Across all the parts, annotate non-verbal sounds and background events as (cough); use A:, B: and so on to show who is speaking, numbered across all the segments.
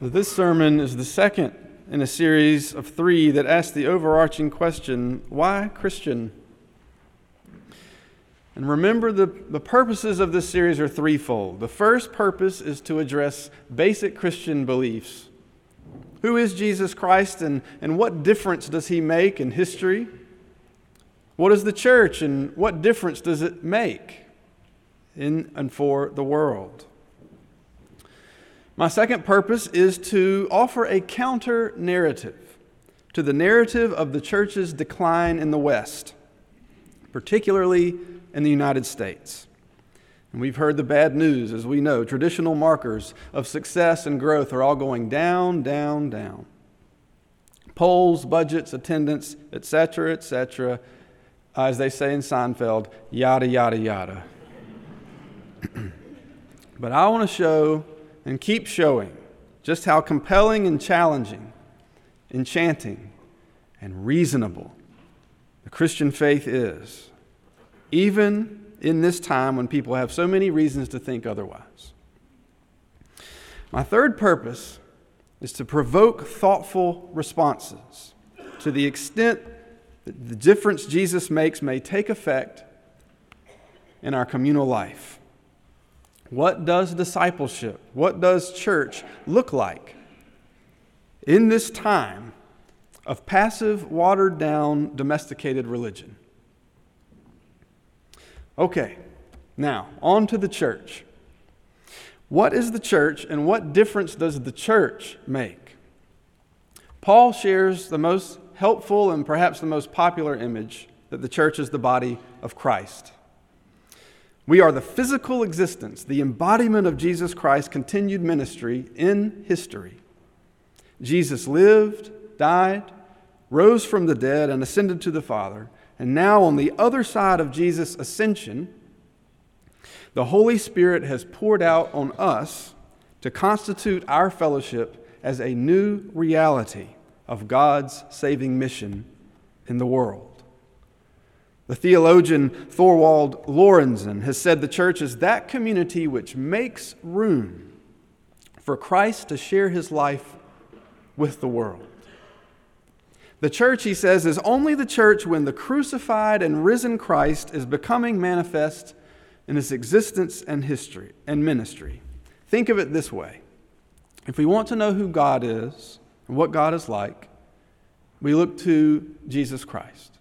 A: This sermon is the second in a series of three that ask the overarching question why Christian? And remember, the, the purposes of this series are threefold. The first purpose is to address basic Christian beliefs. Who is Jesus Christ and, and what difference does he make in history? What is the church and what difference does it make in and for the world? My second purpose is to offer a counter narrative to the narrative of the church's decline in the West, particularly in the United States. And we've heard the bad news, as we know. Traditional markers of success and growth are all going down, down, down. Polls, budgets, attendance, etc., etc., uh, as they say in Seinfeld, yada, yada, yada. (clears throat) but I want to show and keep showing just how compelling and challenging, enchanting, and reasonable the Christian faith is, even in this time when people have so many reasons to think otherwise. My third purpose is to provoke thoughtful responses to the extent that the difference Jesus makes may take effect in our communal life. What does discipleship, what does church look like in this time of passive, watered down, domesticated religion? Okay, now on to the church. What is the church and what difference does the church make? Paul shares the most helpful and perhaps the most popular image that the church is the body of Christ. We are the physical existence, the embodiment of Jesus Christ's continued ministry in history. Jesus lived, died, rose from the dead, and ascended to the Father. And now, on the other side of Jesus' ascension, the Holy Spirit has poured out on us to constitute our fellowship as a new reality of God's saving mission in the world. The theologian Thorwald Lorenzen has said the church is that community which makes room for Christ to share his life with the world. The church, he says, is only the church when the crucified and risen Christ is becoming manifest in his existence and history and ministry. Think of it this way if we want to know who God is and what God is like, we look to Jesus Christ.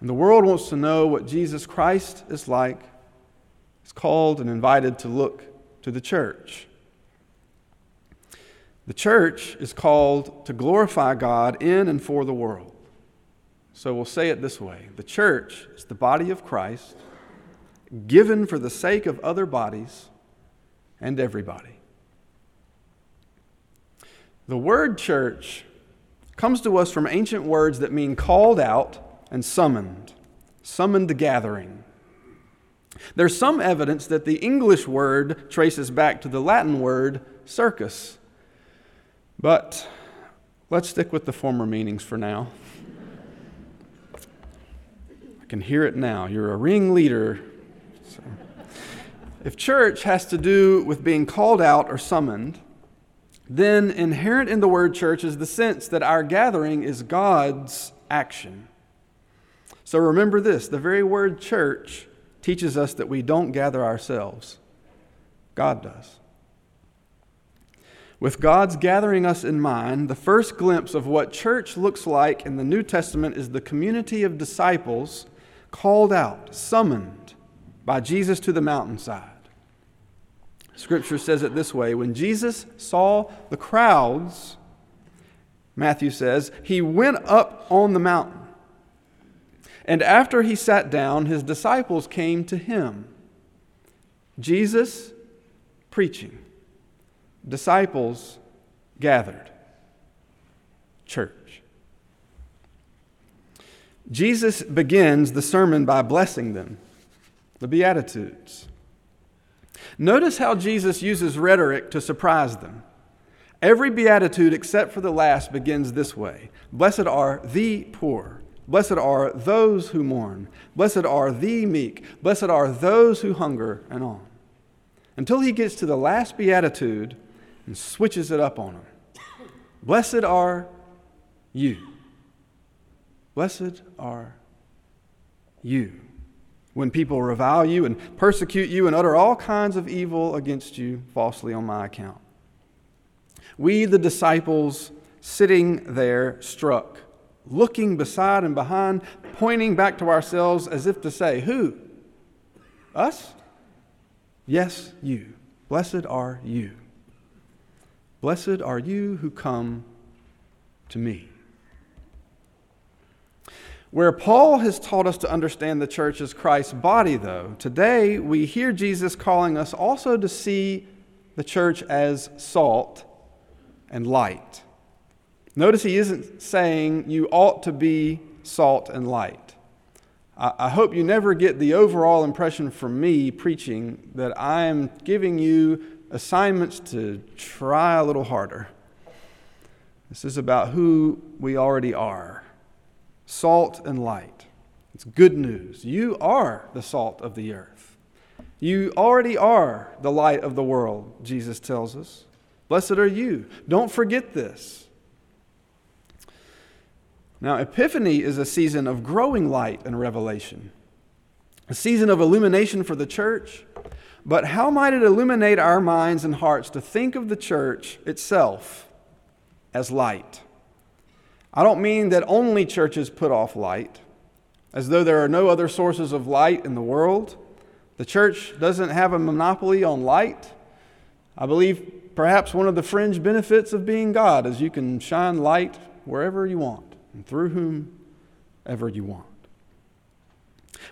A: And the world wants to know what Jesus Christ is like. It's called and invited to look to the church. The church is called to glorify God in and for the world. So we'll say it this way The church is the body of Christ, given for the sake of other bodies and everybody. The word church comes to us from ancient words that mean called out and summoned, summoned gathering. There's some evidence that the English word traces back to the Latin word circus. But let's stick with the former meanings for now. I can hear it now. You're a ringleader. So. If church has to do with being called out or summoned, then inherent in the word church is the sense that our gathering is God's action. So remember this the very word church teaches us that we don't gather ourselves, God does. With God's gathering us in mind, the first glimpse of what church looks like in the New Testament is the community of disciples called out, summoned by Jesus to the mountainside. Scripture says it this way When Jesus saw the crowds, Matthew says, he went up on the mountain. And after he sat down, his disciples came to him. Jesus preaching, disciples gathered, church. Jesus begins the sermon by blessing them, the Beatitudes. Notice how Jesus uses rhetoric to surprise them. Every beatitude except for the last begins this way Blessed are the poor. Blessed are those who mourn. Blessed are the meek. Blessed are those who hunger, and on. Until he gets to the last beatitude, and switches it up on them. Blessed are you. Blessed are you. When people revile you and persecute you and utter all kinds of evil against you falsely on my account. We, the disciples, sitting there, struck, looking beside and behind, pointing back to ourselves as if to say, Who? Us? Yes, you. Blessed are you. Blessed are you who come to me. Where Paul has taught us to understand the church as Christ's body, though, today we hear Jesus calling us also to see the church as salt and light. Notice he isn't saying you ought to be salt and light. I, hope you never get the overall impression from me preaching that I am giving you assignments to try a little harder. This is about who we already are salt and light. It's good news. You are the salt of the earth. You already are the light of the world, Jesus tells us. Blessed are you. Don't forget this. Now, Epiphany is a season of growing light and revelation, a season of illumination for the church. But how might it illuminate our minds and hearts to think of the church itself as light? I don't mean that only churches put off light, as though there are no other sources of light in the world. The church doesn't have a monopoly on light. I believe perhaps one of the fringe benefits of being God is you can shine light wherever you want and through whomever you want.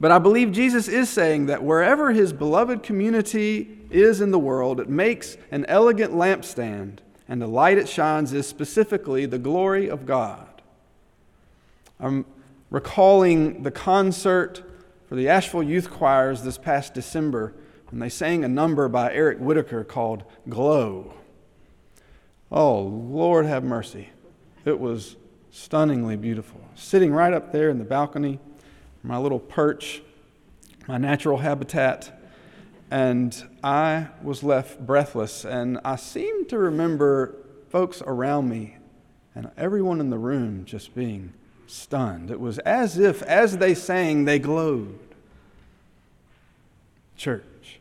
A: But I believe Jesus is saying that wherever his beloved community is in the world, it makes an elegant lampstand, and the light it shines is specifically the glory of God. I'm recalling the concert for the Asheville Youth Choirs this past December and they sang a number by Eric Whitacre called Glow. Oh, Lord have mercy. It was stunningly beautiful. Sitting right up there in the balcony, my little perch, my natural habitat, and I was left breathless. And I seem to remember folks around me and everyone in the room just being stunned. It was as if, as they sang, they glowed. Church.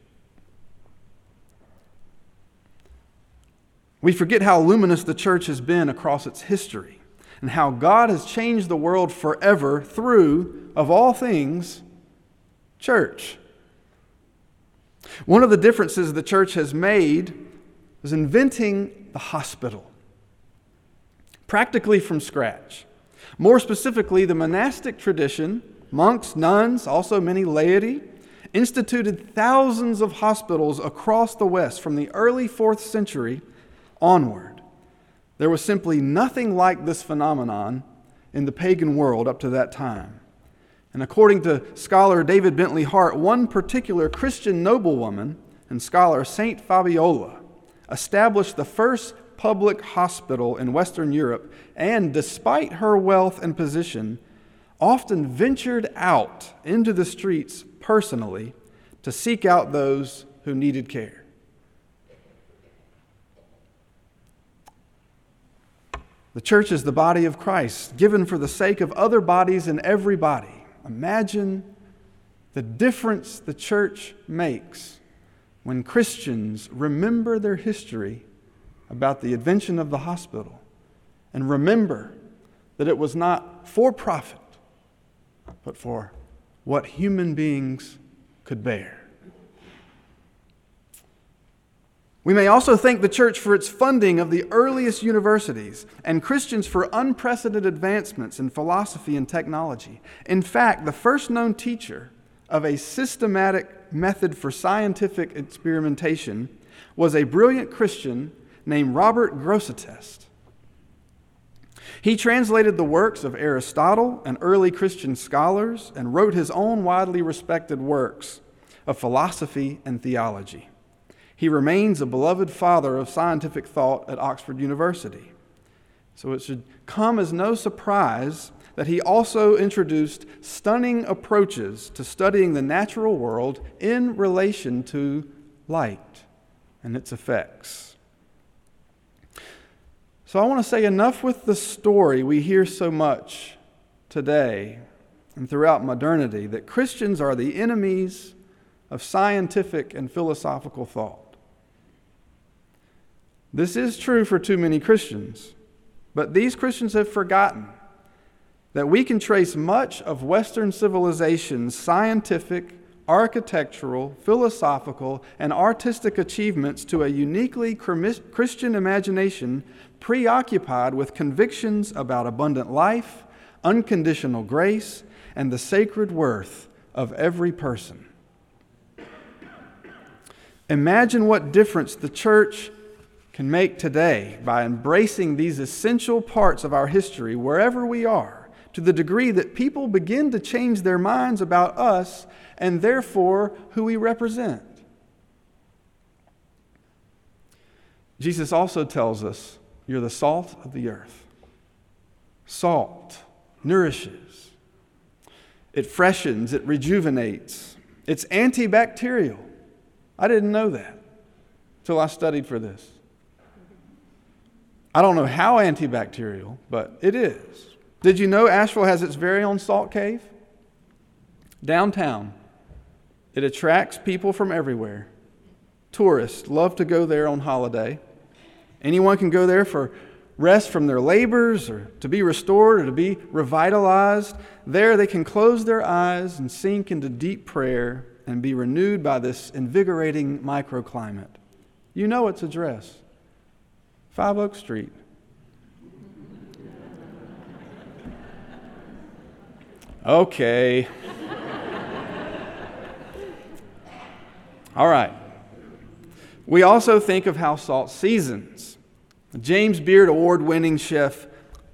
A: We forget how luminous the church has been across its history and how God has changed the world forever through, of all things, church. One of the differences the church has made is inventing the hospital, practically from scratch. More specifically, the monastic tradition, monks, nuns, also many laity, instituted thousands of hospitals across the West from the early fourth century onward. There was simply nothing like this phenomenon in the pagan world up to that time. And according to scholar David Bentley Hart, one particular Christian noblewoman and scholar, Saint Fabiola, established the first public hospital in Western Europe, and despite her wealth and position, often ventured out into the streets personally to seek out those who needed care. The church is the body of Christ, given for the sake of other bodies and every body. Imagine the difference the church makes when Christians remember their history about the invention of the hospital and remember that it was not for profit, but for what human beings could bear. We may also thank the church for its funding of the earliest universities and Christians for unprecedented advancements in philosophy and technology. In fact, the first known teacher of a systematic method for scientific experimentation was a brilliant Christian named Robert Grosseteste. He translated the works of Aristotle and early Christian scholars and wrote his own widely respected works of philosophy and theology. He remains a beloved father of scientific thought at Oxford University. So it should come as no surprise that he also introduced stunning approaches to studying the natural world in relation to light and its effects. So I want to say enough with the story we hear so much today and throughout modernity that Christians are the enemies of scientific and philosophical thought. This is true for too many Christians, but these Christians have forgotten that we can trace much of Western civilization's scientific, architectural, philosophical, and artistic achievements to a uniquely Christian imagination preoccupied with convictions about abundant life, unconditional grace, and the sacred worth of every person. Imagine what difference the church can make today by embracing these essential parts of our history wherever we are, to the degree that people begin to change their minds about us and therefore who we represent. Jesus also tells us you're the salt of the earth. Salt nourishes, it freshens, it rejuvenates, it's antibacterial. I didn't know that until I studied for this. I don't know how antibacterial, but it is. Did you know Asheville has its very own salt cave? Downtown. It attracts people from everywhere. Tourists love to go there on holiday. Anyone can go there for rest from their labors or to be restored or to be revitalized. There they can close their eyes and sink into deep prayer and be renewed by this invigorating microclimate. You know its address Five Oak Street. Okay. All right. We also think of how salt seasons. James Beard Award winning chef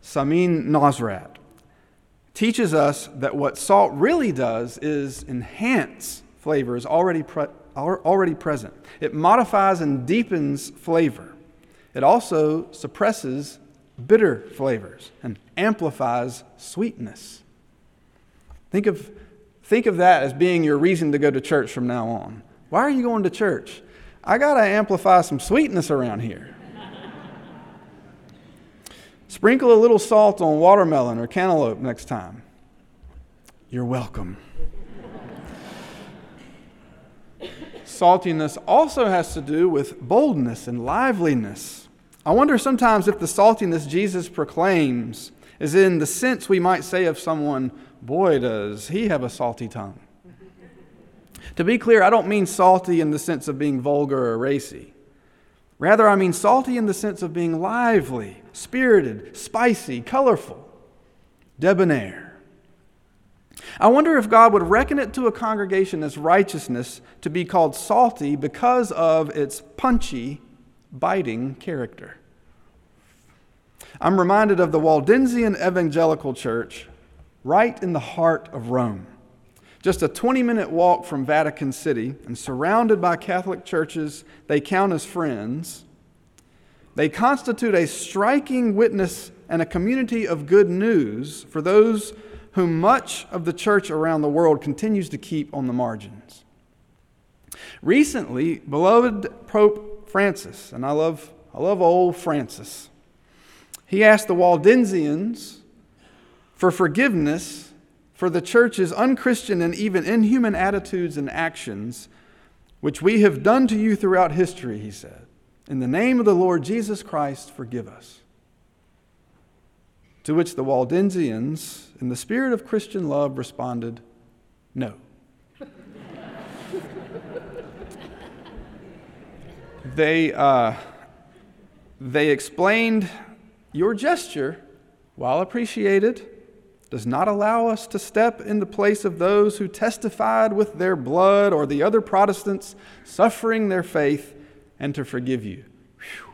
A: Samin Nosrat teaches us that what salt really does is enhance flavors already, pre- already present. It modifies and deepens flavor. It also suppresses bitter flavors and amplifies sweetness. Think of, think of that as being your reason to go to church from now on. Why are you going to church? I got to amplify some sweetness around here. Sprinkle a little salt on watermelon or cantaloupe next time. You're welcome. Saltiness also has to do with boldness and liveliness. I wonder sometimes if the saltiness Jesus proclaims is in the sense we might say of someone, boy, does he have a salty tongue. to be clear, I don't mean salty in the sense of being vulgar or racy. Rather, I mean salty in the sense of being lively, spirited, spicy, colorful, debonair. I wonder if God would reckon it to a congregation as righteousness to be called salty because of its punchy, biting character. I'm reminded of the Waldensian Evangelical Church right in the heart of Rome. Just a 20 minute walk from Vatican City and surrounded by Catholic churches they count as friends, they constitute a striking witness and a community of good news for those whom much of the church around the world continues to keep on the margins. Recently, beloved Pope Francis, and I love, I love old Francis, he asked the Waldensians for forgiveness for the church's unchristian and even inhuman attitudes and actions, which we have done to you throughout history, he said. In the name of the Lord Jesus Christ, forgive us. To which the Waldensians, in the spirit of Christian love, responded, No. They, uh, they explained your gesture, while appreciated, does not allow us to step in the place of those who testified with their blood or the other Protestants suffering their faith and to forgive you. Whew.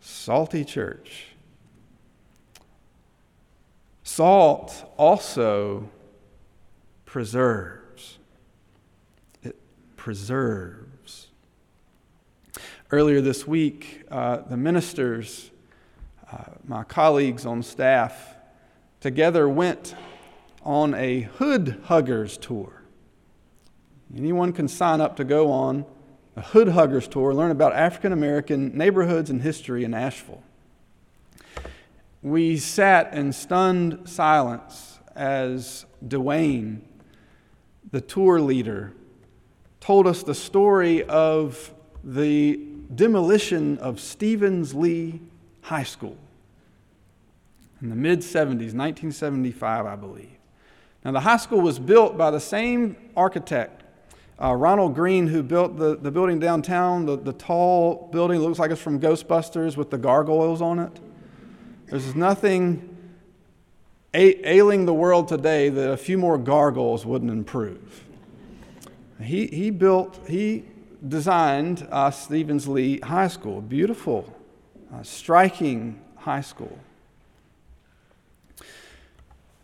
A: Salty church. Salt also preserves. It preserves. Earlier this week, uh, the ministers, uh, my colleagues on staff, together went on a Hood Huggers tour. Anyone can sign up to go on a Hood Huggers tour, learn about African American neighborhoods and history in Asheville. we sat in stunned silence as Dwayne, the tour leader, told us the story of the demolition of Stephens-Lee High School in the mid 70s, 1975, I believe. Now, the high school was built by the same architect, uh, Ronald Greene, who built the, the building downtown, the, the tall building, looks like it's from Ghostbusters with the gargoyles on it. There's nothing ailing the world today that a few more gargoyles wouldn't improve. He, he built, he designed uh, Stephens-Lee High School, beautiful, uh, striking high school.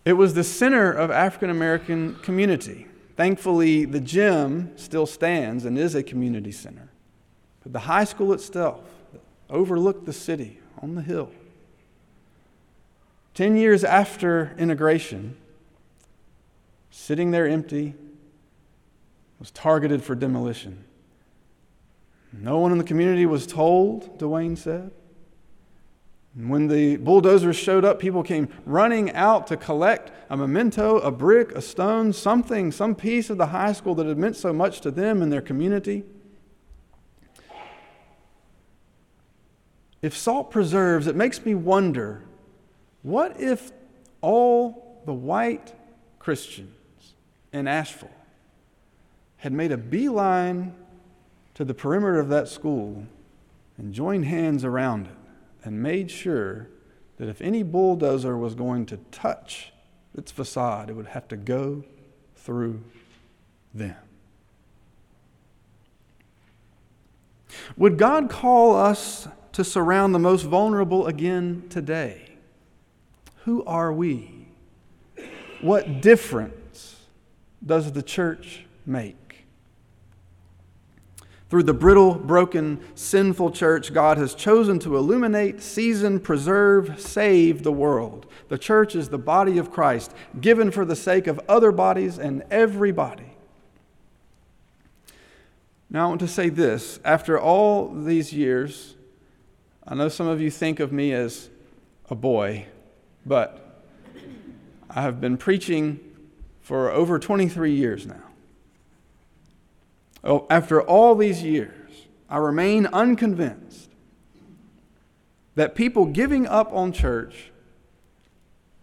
A: It was the center of African American community. Thankfully, the gym still stands and is a community center. But the high school itself overlooked the city on the hill. Ten years after integration, sitting there empty, was targeted for demolition. No one in the community was told, Dwayne said. And when the bulldozers showed up, people came running out to collect a memento, a brick, a stone, something, some piece of the high school that had meant so much to them and their community. If salt preserves, it makes me wonder what if all the white Christians in Asheville had made a beeline to the perimeter of that school and joined hands around it and made sure that if any bulldozer was going to touch its facade, it would have to go through them. Would God call us to surround the most vulnerable again today? Who are we? What difference does the church make? Through the brittle, broken, sinful church, God has chosen to illuminate, season, preserve, save the world. The church is the body of Christ, given for the sake of other bodies and every body. Now, I want to say this. After all these years, I know some of you think of me as a boy. But I have been preaching for over 23 years now. Oh, after all these years, I remain unconvinced that people giving up on church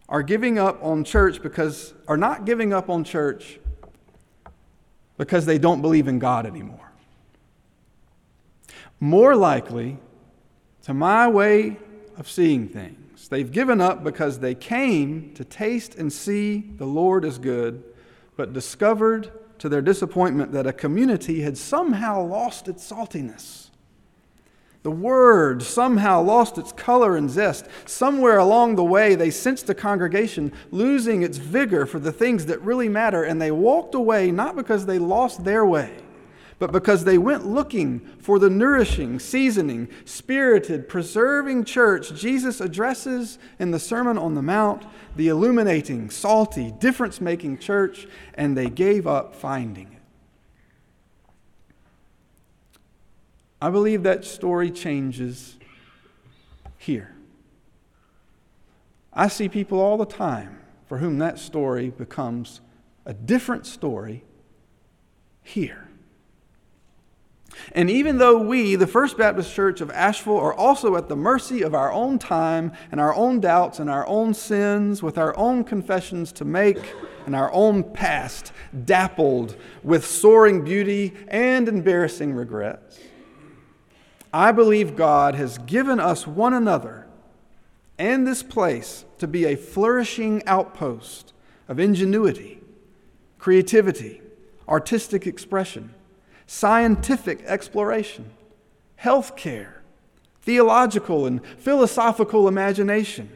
A: are giving up on church because are not giving up on church because they don't believe in God anymore. More likely, to my way of seeing things, They've given up because they came to taste and see the Lord is good, but discovered to their disappointment that a community had somehow lost its saltiness. The word somehow lost its color and zest. Somewhere along the way, they sensed the congregation losing its vigor for the things that really matter, and they walked away not because they lost their way but because they went looking for the nourishing, seasoning, spirited, preserving church Jesus addresses in the Sermon on the Mount, the illuminating, salty, difference making church, and they gave up finding it. I believe that story changes here. I see people all the time for whom that story becomes a different story here. And even though we, the First Baptist Church of Asheville, are also at the mercy of our own time and our own doubts and our own sins, with our own confessions to make and our own past dappled with soaring beauty and embarrassing regrets, I believe God has given us one another and this place to be a flourishing outpost of ingenuity, creativity, artistic expression scientific exploration, healthcare, theological and philosophical imagination,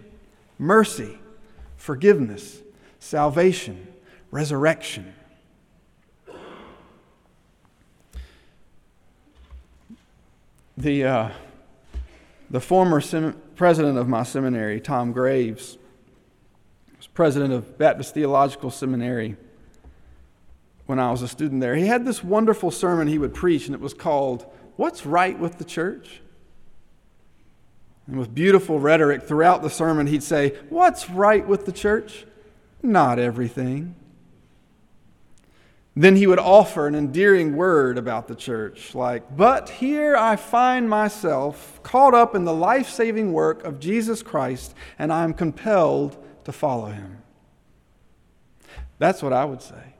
A: mercy, forgiveness, salvation, resurrection. The, uh, the former sem- president of my seminary, Tom Graves, was president of Baptist Theological Seminary when I was a student there. He had this wonderful sermon he would preach, and it was called, What's Right with the Church? And with beautiful rhetoric throughout the sermon, he'd say, What's right with the church? Not everything. Then he would offer an endearing word about the church, like, But here I find myself caught up in the life saving work of Jesus Christ, and I am compelled to follow him. That's what I would say.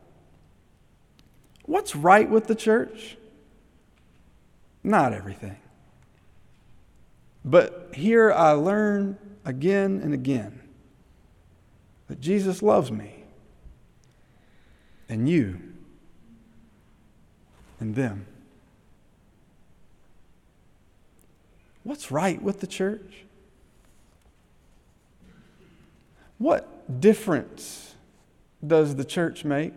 A: What's right with the church? Not everything. But here I learn again and again that Jesus loves me and you and them. What's right with the church? What difference does the church make?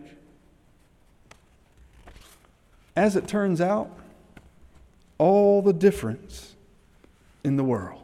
A: As it turns out, all the difference in the world.